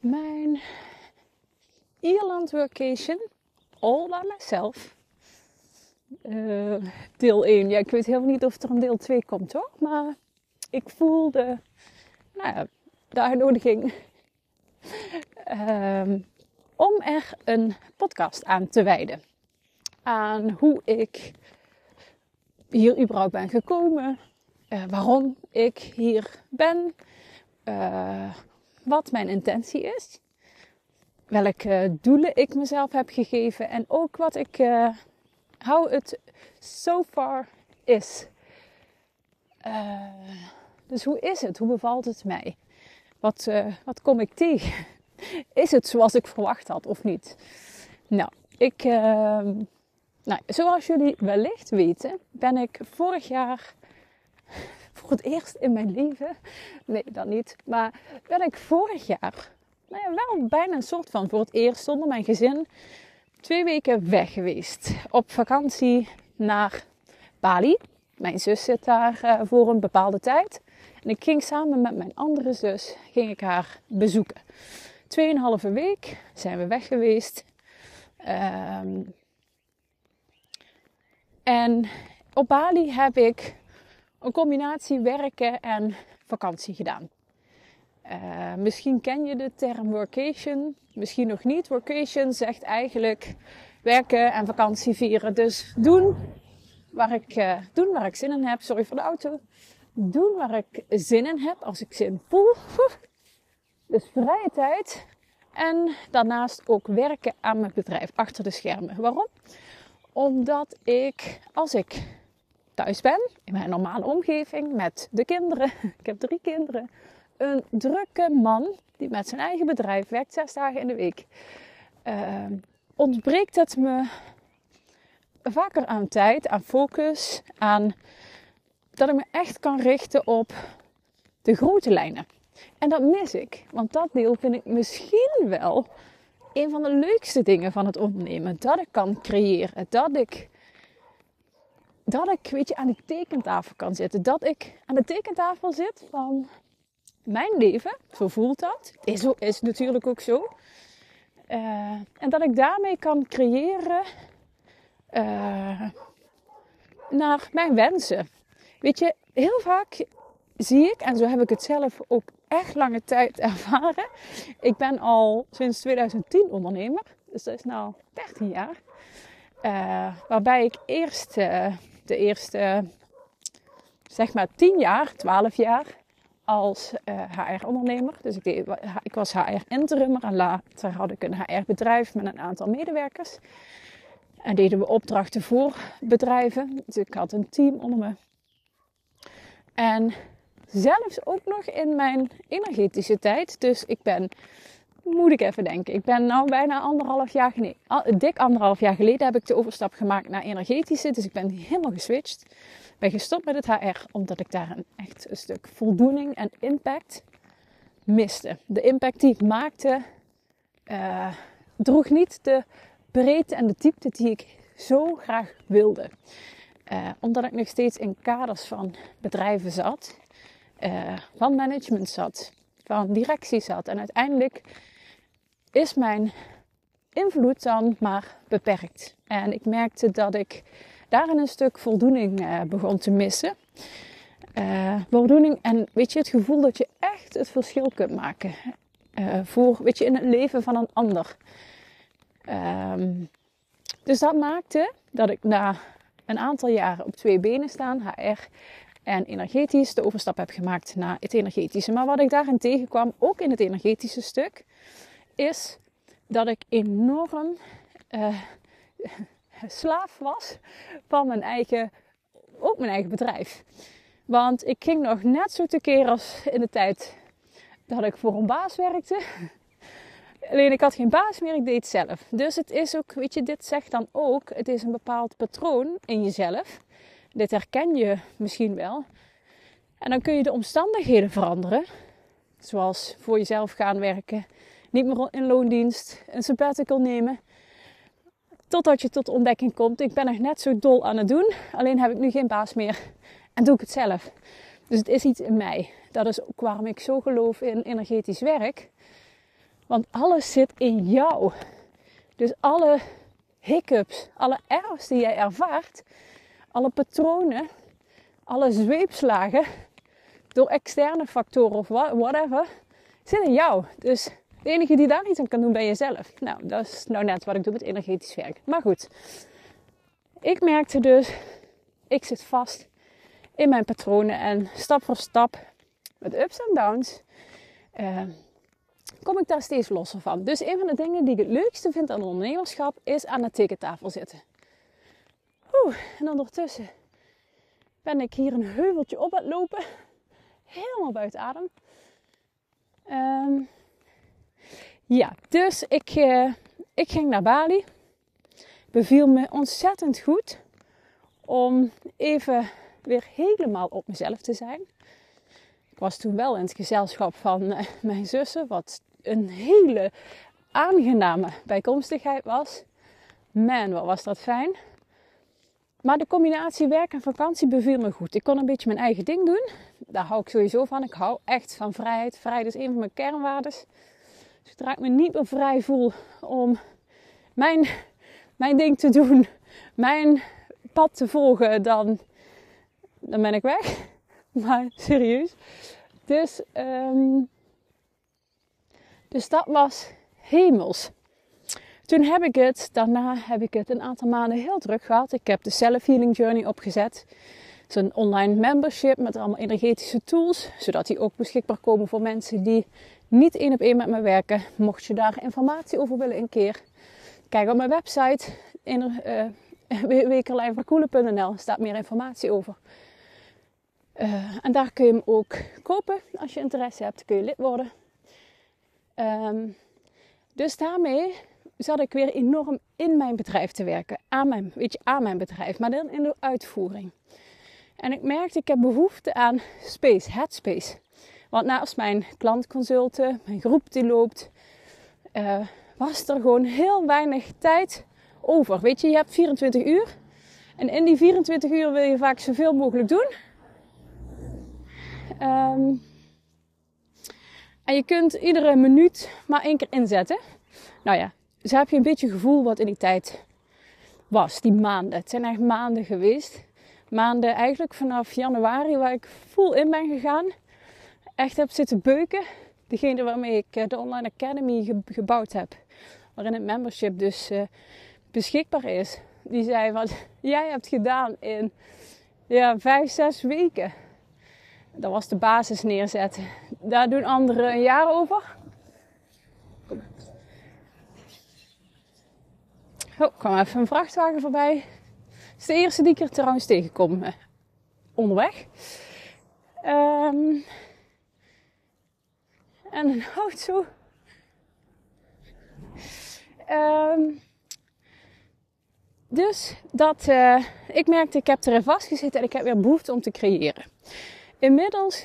mijn Ierland vacation all by myself. Uh, deel 1. Ja, ik weet helemaal niet of er een deel 2 komt hoor. Maar ik voelde nou ja, de uitnodiging um, om er een podcast aan te wijden. Aan hoe ik hier überhaupt ben gekomen. Uh, waarom ik hier ben. Uh, wat mijn intentie is. Welke doelen ik mezelf heb gegeven. En ook wat ik, uh, how het so far is. dus hoe is het? Hoe bevalt het mij? Wat, wat kom ik tegen? Is het zoals ik verwacht had of niet? Nou, ik, nou, zoals jullie wellicht weten, ben ik vorig jaar voor het eerst in mijn leven, nee, dat niet, maar ben ik vorig jaar, nou ja, wel bijna een soort van voor het eerst zonder mijn gezin, twee weken weg geweest. Op vakantie naar Bali. Mijn zus zit daar uh, voor een bepaalde tijd. En ik ging samen met mijn andere zus, ging ik haar bezoeken. Tweeënhalve week zijn we weg geweest. Um, en op Bali heb ik een combinatie werken en vakantie gedaan. Uh, misschien ken je de term workation, misschien nog niet. Workation zegt eigenlijk werken en vakantie vieren. Dus doen waar ik, uh, doen waar ik zin in heb. Sorry voor de auto. Doen waar ik zin in heb, als ik zin voel. Dus vrije tijd. En daarnaast ook werken aan mijn bedrijf achter de schermen. Waarom? Omdat ik, als ik thuis ben, in mijn normale omgeving, met de kinderen, ik heb drie kinderen, een drukke man die met zijn eigen bedrijf werkt zes dagen in de week, uh, ontbreekt het me vaker aan tijd, aan focus, aan dat ik me echt kan richten op de grote lijnen. En dat mis ik, want dat deel vind ik misschien wel een van de leukste dingen van het ondernemen. Dat ik kan creëren. Dat ik, dat ik weet je, aan de tekentafel kan zitten. Dat ik aan de tekentafel zit van mijn leven. Zo voelt dat. Is, is natuurlijk ook zo. Uh, en dat ik daarmee kan creëren uh, naar mijn wensen. Weet je, heel vaak zie ik, en zo heb ik het zelf ook echt lange tijd ervaren. Ik ben al sinds 2010 ondernemer, dus dat is nu 13 jaar. Uh, waarbij ik eerst de eerste, zeg maar 10 jaar, 12 jaar als uh, eh, HR-ondernemer. Dus ik, deed, ik was HR-interimmer en later had ik een HR-bedrijf met een aantal medewerkers. En deden we opdrachten voor bedrijven. Dus ik had een team onder me. En zelfs ook nog in mijn energetische tijd. Dus ik ben, moet ik even denken, ik ben nou bijna anderhalf jaar, nee, dik anderhalf jaar geleden heb ik de overstap gemaakt naar energetische. Dus ik ben helemaal geswitcht. Ben gestopt met het HR omdat ik daar een, echt een stuk voldoening en impact miste. De impact die ik maakte uh, droeg niet de breedte en de diepte die ik zo graag wilde. Uh, omdat ik nog steeds in kaders van bedrijven zat uh, van management zat, van directie zat. En uiteindelijk is mijn invloed dan maar beperkt. En ik merkte dat ik daarin een stuk voldoening uh, begon te missen. Uh, voldoening en weet je, het gevoel dat je echt het verschil kunt maken. voor, weet je, in het leven van een ander. Um, dus dat maakte dat ik na een aantal jaren op twee benen staan, HR, en energetisch de overstap heb gemaakt naar het energetische. Maar wat ik daarin tegenkwam, ook in het energetische stuk, is dat ik enorm uh, slaaf was van mijn eigen, ook mijn eigen bedrijf. Want ik ging nog net zo tekeer als in de tijd dat ik voor een baas werkte. Alleen ik had geen baas meer, ik deed het zelf. Dus het is ook, weet je, dit zegt dan ook, het is een bepaald patroon in jezelf dit herken je misschien wel. En dan kun je de omstandigheden veranderen. Zoals voor jezelf gaan werken, niet meer in loondienst, een sabbatical nemen. Totdat je tot ontdekking komt, ik ben nog net zo dol aan het doen, alleen heb ik nu geen baas meer en doe ik het zelf. Dus het is iets in mij. Dat is ook waarom ik zo geloof in energetisch werk. Want alles zit in jou. Dus alle hiccups, alle errors die jij ervaart, alle patronen, alle zweepslagen door externe factoren of whatever, zit in jou. Dus de enige die daar iets aan kan doen, ben jezelf. Nou, dat is nou net wat ik doe met energetisch werk. Maar goed, ik merkte dus, ik zit vast in mijn patronen en stap voor stap, met ups en downs, uh, kom ik daar steeds losser van. Dus een van de dingen die ik het leukste vind aan ondernemerschap is aan de tekentafel zitten. Oeh, en ondertussen ben ik hier een heuveltje op aan het lopen. Helemaal buiten adem. Um, ja, dus ik, uh, ik ging naar Bali. Beviel me ontzettend goed om even weer helemaal op mezelf te zijn. Ik was toen wel in het gezelschap van uh, mijn zussen, wat een hele aangename bijkomstigheid was. Man, wat was dat fijn. Maar de combinatie werk en vakantie beviel me goed. Ik kon een beetje mijn eigen ding doen. Daar hou ik sowieso van. Ik hou echt van vrijheid. Vrijheid is een van mijn kernwaarden. Zodra ik me niet meer vrij voel om mijn, mijn ding te doen, mijn pad te volgen, dan, dan ben ik weg. Maar serieus. Dus, um, dus dat was hemels. Toen heb ik het, daarna heb ik het een aantal maanden heel druk gehad. Ik heb de Self Healing Journey opgezet. Het is een online membership met allemaal energetische tools, zodat die ook beschikbaar komen voor mensen die niet één op één met me werken. Mocht je daar informatie over willen een keer, kijk op mijn website in, uh, staat meer informatie over. Uh, en daar kun je hem ook kopen. Als je interesse hebt, kun je lid worden. Um, dus daarmee zat ik weer enorm in mijn bedrijf te werken. Aan mijn, weet je, aan mijn bedrijf, maar dan in de uitvoering. En ik merkte, ik heb behoefte aan space, headspace. Want naast mijn klantconsulten, mijn groep die loopt, uh, was er gewoon heel weinig tijd over. Weet je, je hebt 24 uur. En in die 24 uur wil je vaak zoveel mogelijk doen. Um, en je kunt iedere minuut maar één keer inzetten. Nou ja, dus heb je een beetje gevoel wat in die tijd was, die maanden. Het zijn echt maanden geweest. Maanden eigenlijk vanaf januari waar ik vol in ben gegaan. Echt heb zitten beuken. Degene waarmee ik eh, de Online Academy gebouwd heb. Waarin het membership dus uh, beschikbaar is. Die zei wat jij hebt gedaan in ja, vijf, zes weken. Dat was de basis neerzetten. Daar doen anderen een jaar over. Oh, kwam even een vrachtwagen voorbij. Het is de eerste die ik er trouwens tegenkom eh, onderweg. Um, en een auto. Um, dus dat, uh, ik merkte, ik heb erin vastgezeten en ik heb weer behoefte om te creëren. Inmiddels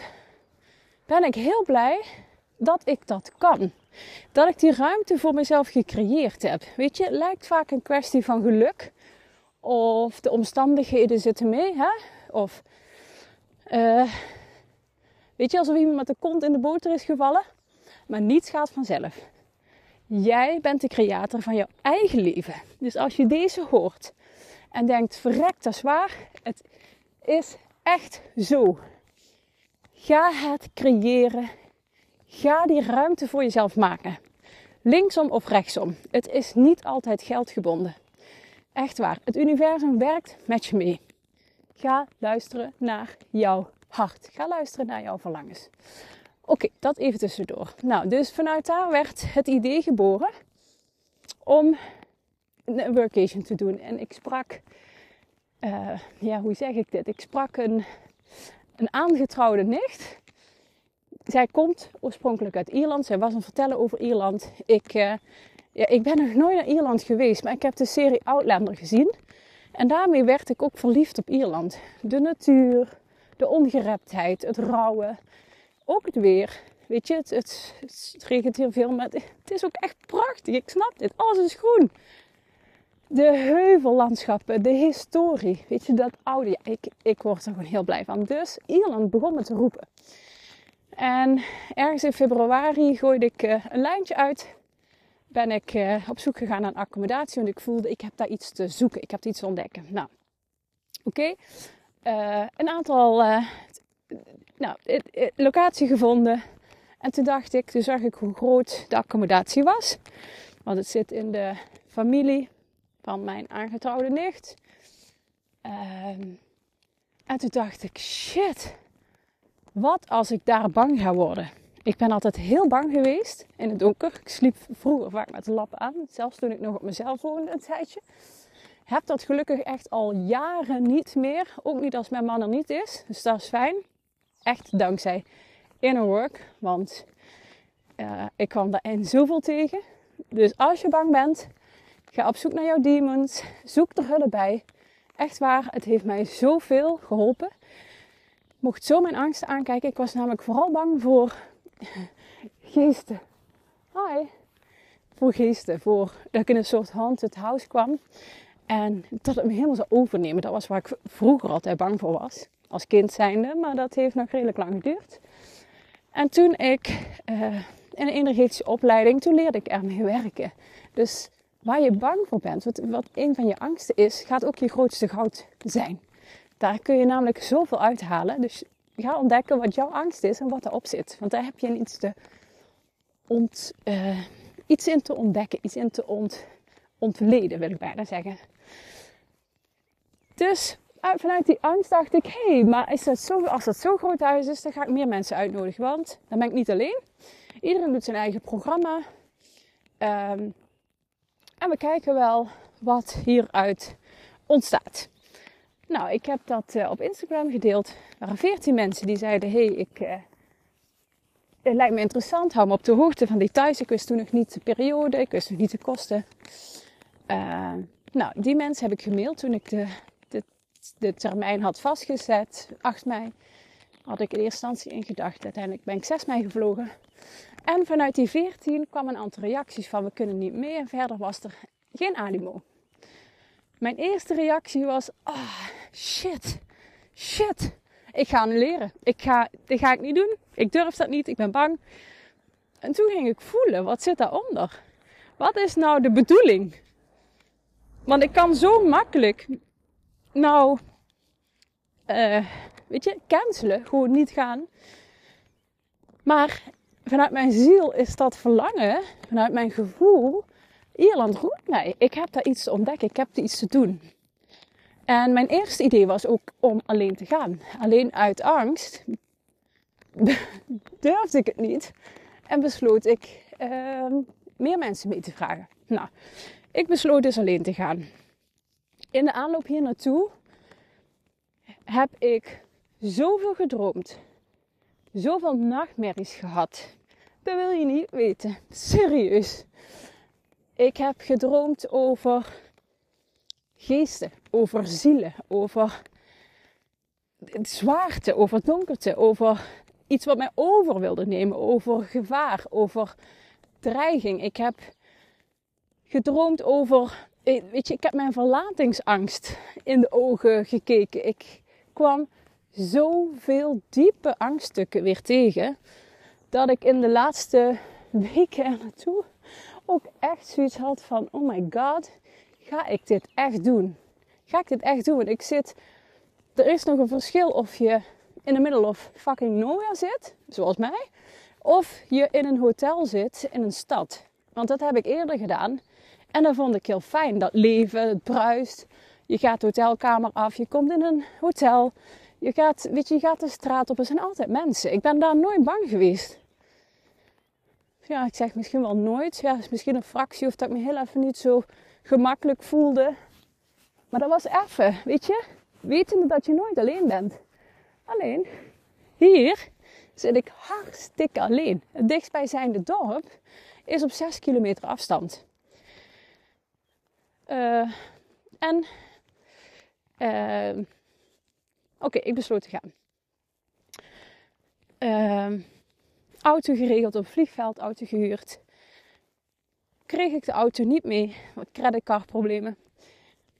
ben ik heel blij dat ik dat kan. Dat ik die ruimte voor mezelf gecreëerd heb. Weet je, het lijkt vaak een kwestie van geluk. Of de omstandigheden zitten mee. Hè? Of, uh, weet je, alsof iemand met de kont in de boter is gevallen. Maar niets gaat vanzelf. Jij bent de creator van jouw eigen leven. Dus als je deze hoort en denkt, verrek, dat is waar. Het is echt zo. Ga het creëren. Ga die ruimte voor jezelf maken. Linksom of rechtsom. Het is niet altijd geldgebonden. Echt waar. Het universum werkt met je mee. Ga luisteren naar jouw hart. Ga luisteren naar jouw verlangens. Oké, dat even tussendoor. Nou, dus vanuit daar werd het idee geboren om een workation te doen. En ik sprak, uh, ja, hoe zeg ik dit? Ik sprak een, een aangetrouwde nicht. Zij komt oorspronkelijk uit Ierland. Zij was een vertellen over Ierland. Ik, uh, ja, ik ben nog nooit naar Ierland geweest, maar ik heb de serie Outlander gezien. En daarmee werd ik ook verliefd op Ierland. De natuur, de ongereptheid, het rauwe, ook het weer. Weet je, het, het, het regent hier veel, maar het is ook echt prachtig. Ik snap dit. Alles is groen de heuvellandschappen, de historie. Weet je, dat oude. Ik, ik word er gewoon heel blij van. Dus Ierland begon me te roepen. En ergens in februari gooide ik uh, een lijntje uit. Ben ik uh, op zoek gegaan naar accommodatie. Want ik voelde, ik heb daar iets te zoeken. Ik heb iets te ontdekken. Nou, oké. Uh, een aantal nou, locatie gevonden. En toen dacht ik, toen zag ik hoe groot de accommodatie was. Want het zit in de familie van mijn aangetrouwde nicht. Ehm, en toen dacht ik, shit, wat als ik daar bang ga worden? Ik ben altijd heel bang geweest in het donker. Ik sliep vroeger vaak met de lap aan, zelfs toen ik nog op mezelf woonde een tijdje. Heb dat gelukkig echt al jaren niet meer. Ook niet als mijn man er niet is. Dus dat is fijn. Echt dankzij inner work. Want uh, ik kwam daarin zoveel tegen. Dus als je bang bent, ga op zoek naar jouw demons. Zoek er hulp bij. Echt waar, het heeft mij zoveel geholpen. Mocht zo mijn angsten aankijken. Ik was namelijk vooral bang voor geesten. Hi. Voor geesten. Voor dat ik in een soort haunted house kwam. En dat het me helemaal zou overnemen. Dat was waar ik vroeger altijd bang voor was. Als kind zijnde. Maar dat heeft nog redelijk lang geduurd. En toen ik uh, in een energetische opleiding, toen leerde ik ermee werken. Dus waar je bang voor bent, wat, wat een van je angsten is, gaat ook je grootste goud zijn. Daar kun je namelijk zoveel uithalen. Dus ga ontdekken wat jouw angst is en wat erop zit. Want daar heb je iets, te ont, uh, iets in te ontdekken, iets in te ont, ontleden, wil ik bijna zeggen. Dus vanuit die angst dacht ik, hé, hey, maar is dat zo, als dat zo'n groot huis is, dan ga ik meer mensen uitnodigen. Want dan ben ik niet alleen. Iedereen doet zijn eigen programma. Um, en we kijken wel wat hieruit ontstaat. Nou, ik heb dat uh, op Instagram gedeeld. Er waren 14 mensen die zeiden: hey, ik, uh, het lijkt me interessant. Hou me op de hoogte van details. Ik wist toen nog niet de periode, ik wist nog niet de kosten. Uh, nou, die mensen heb ik gemaild toen ik de, de, termijn had vastgezet. 8 mei had ik in eerste instantie ingedacht. Uiteindelijk ben ik 6 mei gevlogen. En vanuit die 14 kwam een aantal reacties van we kunnen niet mee. En verder was er geen animo. Mijn eerste reactie was, ah, shit, shit. Ik ga annuleren. Ik ga, dit ga ik niet doen. Ik durf dat niet. Ik ben bang. En toen ging ik voelen, wat zit daaronder? Wat is nou de bedoeling? Want ik kan zo makkelijk, nou, uh, weet je, cancelen. Gewoon niet gaan. Maar vanuit mijn ziel is dat verlangen, vanuit mijn gevoel, Ierland roept mij. Ik heb daar iets te ontdekken, ik heb iets te doen. En mijn eerste idee was ook om alleen te gaan. Alleen uit angst durfde ik het niet. En besloot ik uh, meer mensen mee te vragen. Nou, ik besloot dus alleen te gaan. In de aanloop hier naartoe heb ik zoveel gedroomd zoveel nachtmerries gehad. Dat wil je niet weten. Serieus. Ik heb gedroomd over geesten, over zielen, over zwaarte, over donkerte, over iets wat mij over wilde nemen, over gevaar, over dreiging. Ik heb gedroomd over, weet je, ik heb mijn verlatingsangst in de ogen gekeken. Ik kwam zoveel diepe angststukken weer tegen. Dat ik in de laatste weken er naartoe ook echt zoiets had van: oh my god, ga ik dit echt doen? Ga ik dit echt doen? Want ik zit. Er is nog een verschil of je in de middle of fucking nowhere zit, zoals mij, of je in een hotel zit in een stad. Want dat heb ik eerder gedaan. En dat vond ik heel fijn. Dat leven, het bruist. Je gaat de hotelkamer af, je komt in een hotel. Je gaat, weet je, je gaat de straat op. Er zijn altijd mensen. Ik ben daar nooit bang geweest. Ja, ik zeg misschien wel nooit. Ja, is misschien een fractie of dat ik me heel even niet zo gemakkelijk voelde. Maar dat was even, weet je. Wetende dat je nooit alleen bent. Alleen, hier zit ik hartstikke alleen. Het dichtstbijzijnde dorp is op 6 kilometer afstand. Uh, en uh, Oké, ik besloot te gaan. Uh, auto geregeld op vliegveld, auto gehuurd. Kreeg ik de auto niet mee, wat creditcardproblemen.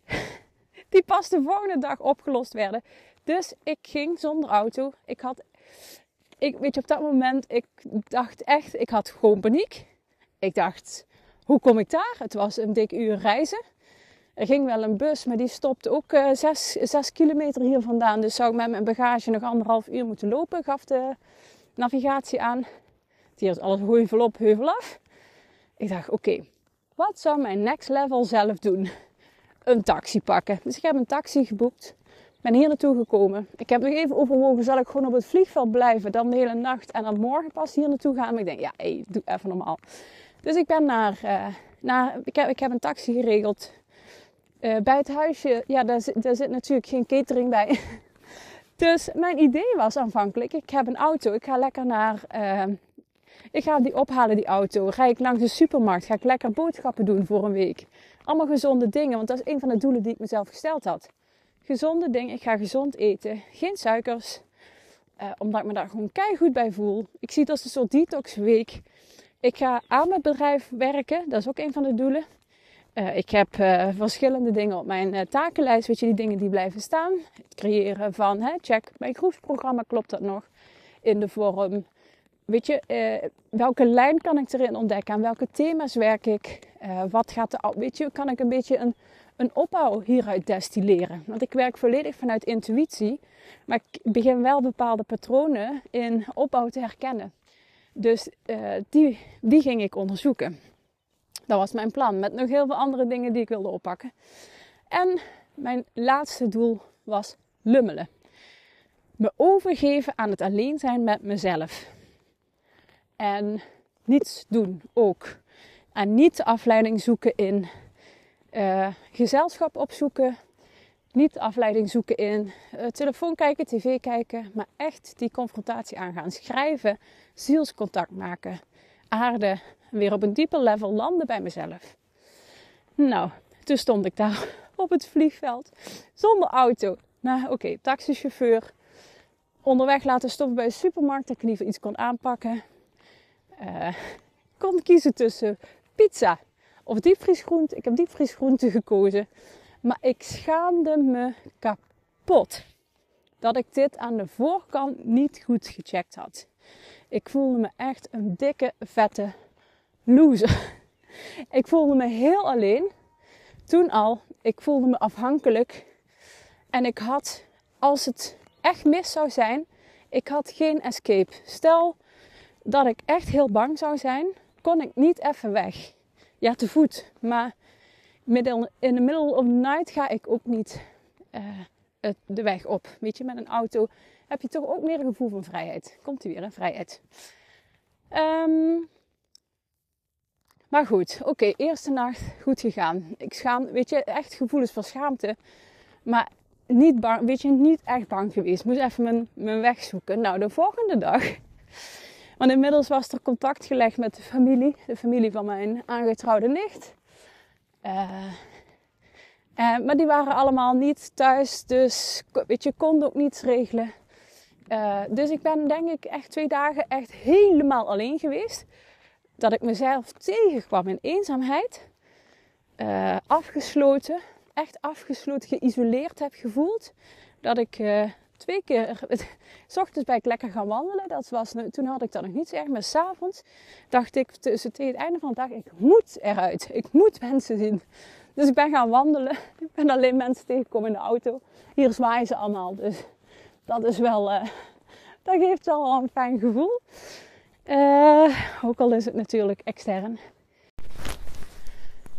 Die pas de volgende dag opgelost werden. Dus ik ging zonder auto. Ik had ik, weet je, op dat moment, ik dacht echt, ik had gewoon paniek. Ik dacht, hoe kom ik daar? Het was een dik uur reizen. Er ging wel een bus, maar die stopte ook uh, zes, kilometer hier vandaan. Dus zou ik met mijn bagage nog anderhalf uur moeten lopen, gaf de navigatie aan. Hier is alles heuvel op, heuvel af. Ik dacht, oké, wat zou mijn next level zelf doen? Een taxi pakken. Dus ik heb een taxi geboekt. Ben hier naartoe gekomen. Ik heb nog even overwogen, zal ik gewoon op het vliegveld blijven, dan de hele nacht en dan morgen pas hier naartoe gaan. Maar ik denk, ja, hey, doe even normaal. Dus ik ben naar, uh, naar ik heb een taxi geregeld. Uh, bij het huisje, ja, daar, daar zit natuurlijk geen catering bij. dus mijn idee was aanvankelijk, ik heb een auto. Ik ga lekker naar, uh, ik ga die ophalen, die auto. Rij ik langs de supermarkt, ga ik lekker boodschappen doen voor een week. Allemaal gezonde dingen, want dat is een van de doelen die ik mezelf gesteld had. Gezonde dingen, ik ga gezond eten. Geen suikers, uh, omdat ik me daar gewoon goed bij voel. Ik zie het als een soort detox week. Ik ga aan mijn bedrijf werken, dat is ook een van de doelen. Uh, ik heb uh, verschillende dingen op mijn uh, takenlijst. Weet je, die dingen die blijven staan. Het creëren van, hè, check, mijn groepsprogramma klopt dat nog. In de vorm, weet je, welke lijn kan ik erin ontdekken? Aan welke thema's werk ik? wat gaat de, weet je, kan ik een beetje een, een opbouw hieruit destilleren? Want ik werk volledig vanuit intuïtie. Maar ik begin wel bepaalde patronen in opbouw te herkennen. Dus die, die ging ik onderzoeken. Dat was mijn plan. Met nog heel veel andere dingen die ik wilde oppakken. En mijn laatste doel was lummelen. Me overgeven aan het alleen zijn met mezelf. En niets doen ook. En niet afleiding zoeken in uh, gezelschap opzoeken. Niet afleiding zoeken in uh, telefoon kijken, tv kijken. Maar echt die confrontatie aangaan. Schrijven, zielscontact maken. Aarde, weer op een dieper level landen bij mezelf. Nou, toen stond ik daar op het vliegveld zonder auto. Nou, oké, taxichauffeur. Onderweg laten stoppen bij een supermarkt dat ik liever iets kon aanpakken. Uh, kon kiezen tussen pizza of diepvriesgroente. Ik heb diepvriesgroente gekozen. Maar ik schaamde me kapot dat ik dit aan de voorkant niet goed gecheckt had. Ik voelde me echt een dikke, vette loser. Ik voelde me heel alleen. Toen al. Ik voelde me afhankelijk. En ik had, als het echt mis zou zijn, ik had geen escape. Stel dat ik echt heel bang zou zijn, kon ik niet even weg. Ja, te voet. Maar in the middle of the night ga ik ook niet uh, de weg op. Weet je, met een auto heb je toch ook meer een gevoel van vrijheid. Komt u weer, een vrijheid. Um, maar goed, oké, eerste nacht goed gegaan. Ik schaam, weet je, echt gevoelens van schaamte. Maar niet bang, weet je, niet echt bang geweest. Moest even mijn, mijn weg zoeken. Nou, de volgende dag. Want inmiddels was er contact gelegd met de familie. De familie van mijn aangetrouwde nicht. Uh, uh, maar die waren allemaal niet thuis. Dus, weet je, kon ook niets regelen. Uh, dus ik ben denk ik echt twee dagen echt helemaal alleen geweest dat ik mezelf tegenkwam in eenzaamheid, uh, afgesloten, echt afgesloten, geïsoleerd heb gevoeld. Dat ik uh, twee keer, s ochtends ben ik lekker gaan wandelen, dat was, toen had ik dat nog niet zo erg, maar s'avonds dacht ik tussen tegen het einde van de dag, ik moet eruit, ik moet mensen zien. Dus ik ben gaan wandelen, ik ben alleen mensen tegengekomen in de auto. Hier zwaaien ze allemaal, dus dat is wel, uh, dat geeft wel een fijn gevoel. Uh, ook al is het natuurlijk extern.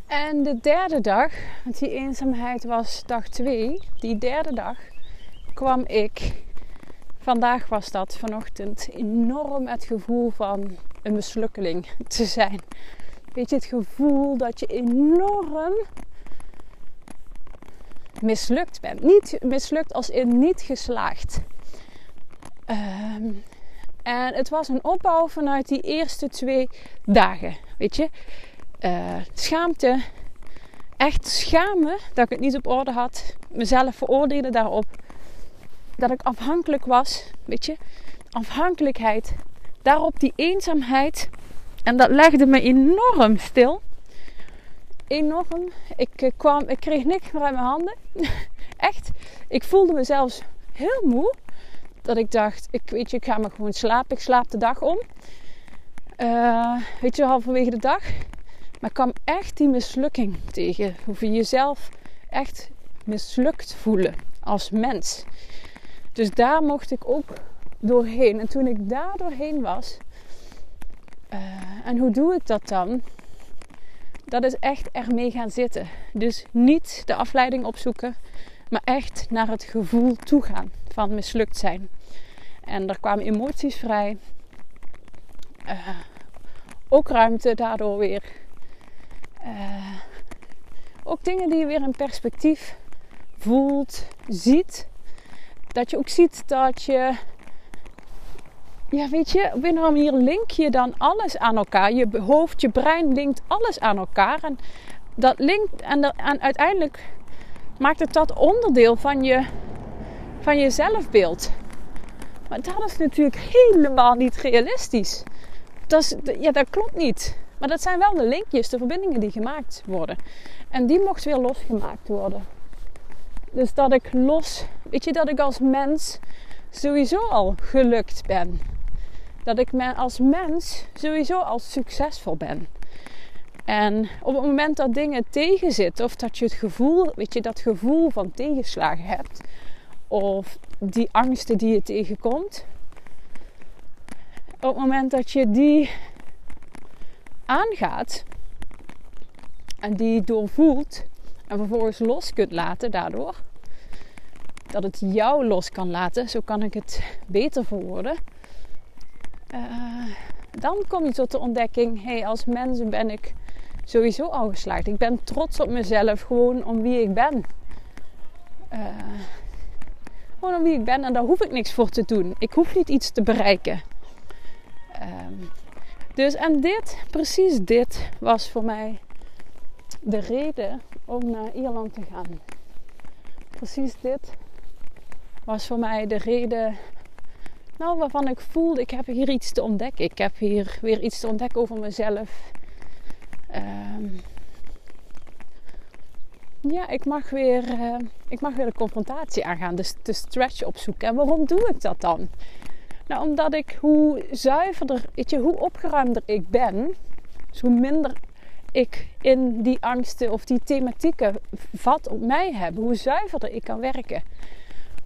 En de derde dag, want die eenzaamheid was dag 2. Die derde dag kwam ik, vandaag was dat vanochtend, enorm het gevoel van een mislukkeling te zijn. Weet je, het gevoel dat je enorm mislukt bent. Niet mislukt als in niet geslaagd. Um, en het was een opbouw vanuit die eerste twee dagen. Weet je, uh, schaamte, echt schamen dat ik het niet op orde had. Mezelf veroordelen daarop. Dat ik afhankelijk was, weet je, afhankelijkheid. Daarop die eenzaamheid. En dat legde me enorm stil. Enorm. Ik, eh, kwam, ik kreeg niks meer uit mijn handen. Echt. Ik voelde me zelfs heel moe. Dat ik dacht, ik, weet je, ik ga maar gewoon slapen. Ik slaap de dag om. Uh, weet je, halverwege de dag. Maar ik kwam echt die mislukking tegen. Hoe je jezelf echt mislukt voelen als mens. Dus daar mocht ik ook doorheen. En toen ik daar doorheen was. Uh, en hoe doe ik dat dan? Dat is echt ermee gaan zitten. Dus niet de afleiding opzoeken, maar echt naar het gevoel toe gaan van mislukt zijn. En er kwamen emoties vrij. Uh, ook ruimte daardoor weer. Uh, ook dingen die je weer in perspectief voelt, ziet. Dat je ook ziet dat je. Ja, weet je, op een manier link je dan alles aan elkaar. Je hoofd, je brein linkt alles aan elkaar. En dat linkt. En, en uiteindelijk maakt het dat onderdeel van je, van je zelfbeeld. Maar dat is natuurlijk helemaal niet realistisch. Dat, is, ja, dat klopt niet. Maar dat zijn wel de linkjes, de verbindingen die gemaakt worden. En die mocht weer losgemaakt worden. Dus dat ik los, weet je, dat ik als mens sowieso al gelukt ben. Dat ik als mens sowieso al succesvol ben. En op het moment dat dingen tegenzitten, of dat je het gevoel, weet je, dat gevoel van tegenslagen hebt, of die angsten die je tegenkomt, op het moment dat je die aangaat en die doorvoelt en vervolgens los kunt laten daardoor, dat het jou los kan laten, zo kan ik het beter verwoorden. Uh, dan kom je tot de ontdekking: hé, hey, als mens ben ik sowieso al geslaagd. Ik ben trots op mezelf, gewoon om wie ik ben. Gewoon om wie ik ben en daar hoef ik niks voor te doen. Ik hoef niet iets te bereiken. Um, dus en dit, precies dit, was voor mij de reden om naar Ierland te gaan. Precies dit was voor mij de reden nou, waarvan ik voelde, ik heb hier iets te ontdekken. Ik heb hier weer iets te ontdekken over mezelf. Um, ja, ik mag, weer, uh, ik mag weer de confrontatie aangaan, dus de stretch opzoeken. En waarom doe ik dat dan? Nou, omdat ik hoe zuiverder, weet je, hoe opgeruimder ik ben, dus hoe minder ik in die angsten of die thematieken vat op mij heb, hoe zuiverder ik kan werken,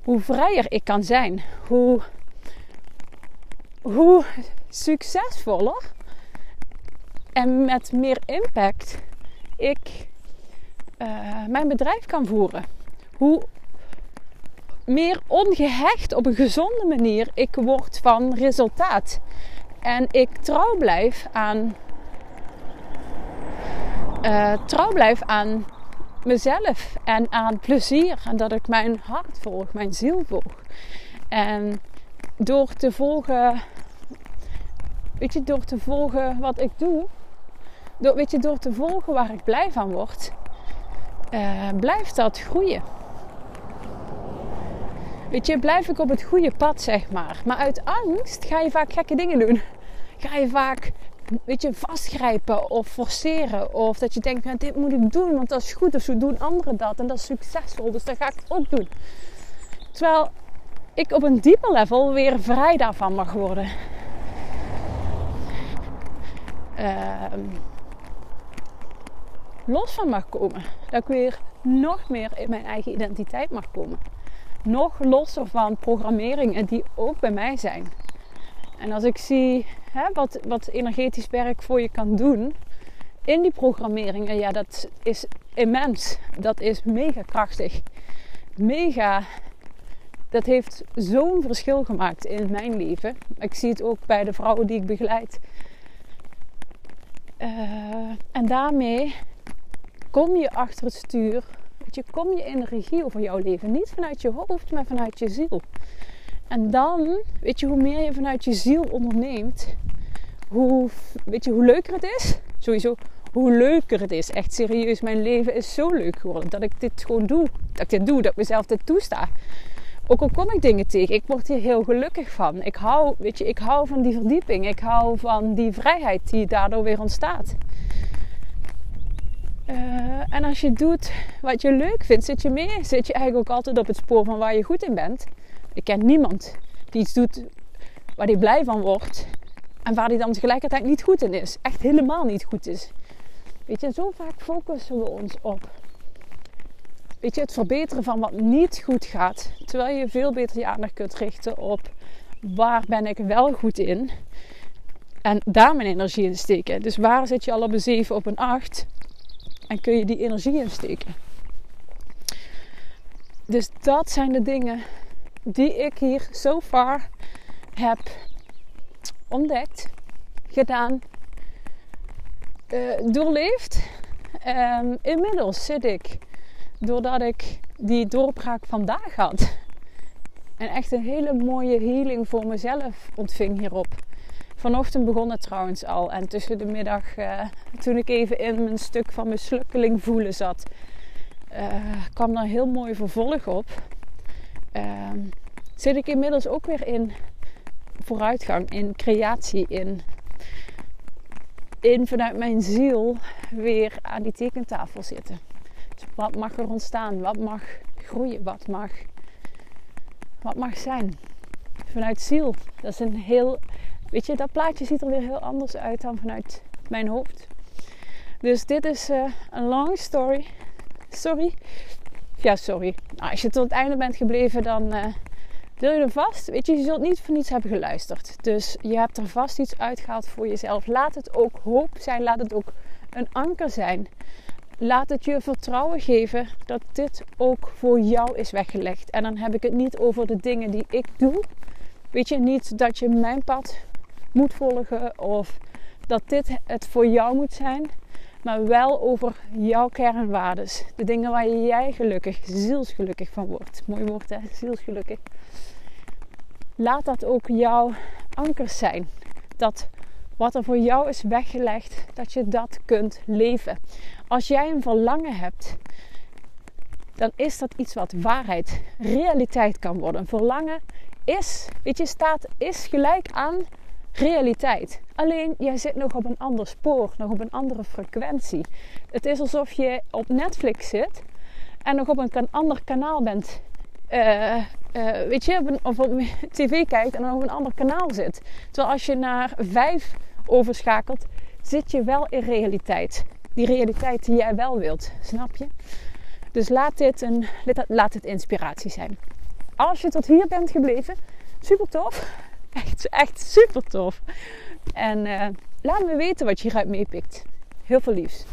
hoe vrijer ik kan zijn, hoe, hoe succesvoller en met meer impact ik uh, mijn bedrijf kan voeren. Hoe meer ongehecht op een gezonde manier ik word van resultaat. En ik trouw blijf aan. Uh, trouw blijf aan mezelf en aan plezier. En dat ik mijn hart volg, mijn ziel volg. En door te volgen, weet je, door te volgen wat ik doe, door, weet je, door te volgen waar ik blij van word, uh, blijft dat groeien. Weet je, blijf ik op het goede pad, zeg maar. Maar uit angst ga je vaak gekke dingen doen. Ga je vaak, weet je, vastgrijpen of forceren. Of dat je denkt, nou, dit moet ik doen, want dat is goed. Of zo doen anderen dat en dat is succesvol. Dus dat ga ik ook doen. Terwijl ik op een dieper level weer vrij daarvan mag worden. Uh, los van mag komen. Dat ik weer nog meer in mijn eigen identiteit mag komen. Nog losser van programmeringen die ook bij mij zijn. En als ik zie hè, wat, wat energetisch werk voor je kan doen in die programmeringen, ja, dat is immens. Dat is mega krachtig. Mega. Dat heeft zo'n verschil gemaakt in mijn leven. Ik zie het ook bij de vrouwen die ik begeleid. Uh, en daarmee kom je achter het stuur. Weet je, kom je in de regie over jouw leven. Niet vanuit je hoofd, maar vanuit je ziel. En dan, weet je, hoe meer je vanuit je ziel onderneemt, hoe, weet je, hoe leuker het is. Sowieso, hoe leuker het is. Echt serieus, mijn leven is zo leuk geworden. Dat ik dit gewoon doe. Dat ik dit doe, dat ik mezelf dit toesta. Ook al kom ik dingen tegen, ik word hier heel gelukkig van. Ik hou, weet je, ik hou van die verdieping. Ik hou van die vrijheid die daardoor weer ontstaat. Uh, en als je doet wat je leuk vindt, zit je mee. Zit je eigenlijk ook altijd op het spoor van waar je goed in bent. Ik ken niemand die iets doet waar hij blij van wordt. En waar hij dan tegelijkertijd niet goed in is. Echt helemaal niet goed is. Weet je, zo vaak focussen we ons op. Weet je, het verbeteren van wat niet goed gaat. Terwijl je veel beter je aandacht kunt richten op waar ben ik wel goed in. En daar mijn energie in steken. Dus waar zit je al op een 7, op een 8? En kun je die energie insteken. Dus dat zijn de dingen die ik hier zo far heb ontdekt, gedaan, uh, doorleefd. Um, inmiddels zit ik, doordat ik die doorbraak vandaag had, en echt een hele mooie healing voor mezelf ontving hierop. Vanochtend begon het trouwens al. En tussen de middag, uh, toen ik even in mijn stuk van mislukkeling voelen zat, uh, kwam een heel mooi vervolg op. Uh, zit ik inmiddels ook weer in vooruitgang, in creatie, in, in vanuit mijn ziel weer aan die tekentafel zitten. Dus wat mag er ontstaan? Wat mag groeien? Wat mag, wat mag zijn? Vanuit ziel. Dat is een heel. Weet je, dat plaatje ziet er weer heel anders uit dan vanuit mijn hoofd. Dus dit is uh, een long story. Sorry. Ja, sorry. Nou, als je tot het einde bent gebleven, dan wil je er vast. Weet je, je zult niet voor niets hebben geluisterd. Dus je hebt er vast iets uitgehaald voor jezelf. Laat het ook hoop zijn. Laat het ook een anker zijn. Laat het je vertrouwen geven dat dit ook voor jou is weggelegd. En dan heb ik het niet over de dingen die ik doe. Weet je, niet dat je mijn pad moet volgen of dat dit het voor jou moet zijn maar wel over jouw kernwaardes. De dingen waar jij gelukkig, zielsgelukkig van wordt. Mooi woord hè, zielsgelukkig. Laat dat ook jouw ankers zijn. Dat wat er voor jou is weggelegd, dat je dat kunt leven. Als jij een verlangen hebt, dan is dat iets wat waarheid, realiteit kan worden. Een verlangen is, weet je, staat, is gelijk aan realiteit. Alleen jij zit nog op een ander spoor, nog op een andere frequentie. Het is alsof je op Netflix zit en nog op een ander kanaal bent. Uh, uh, weet je, of op tv kijkt en nog op een ander kanaal zit. Terwijl als je naar vijf overschakelt, zit je wel in realiteit. Die realiteit die jij wel wilt, snap je? Dus laat dit, een, laat dit inspiratie zijn. Als je tot hier bent gebleven, super tof. Echt, echt super tof. En uh, laat me weten wat je hieruit meepikt. Heel veel liefs.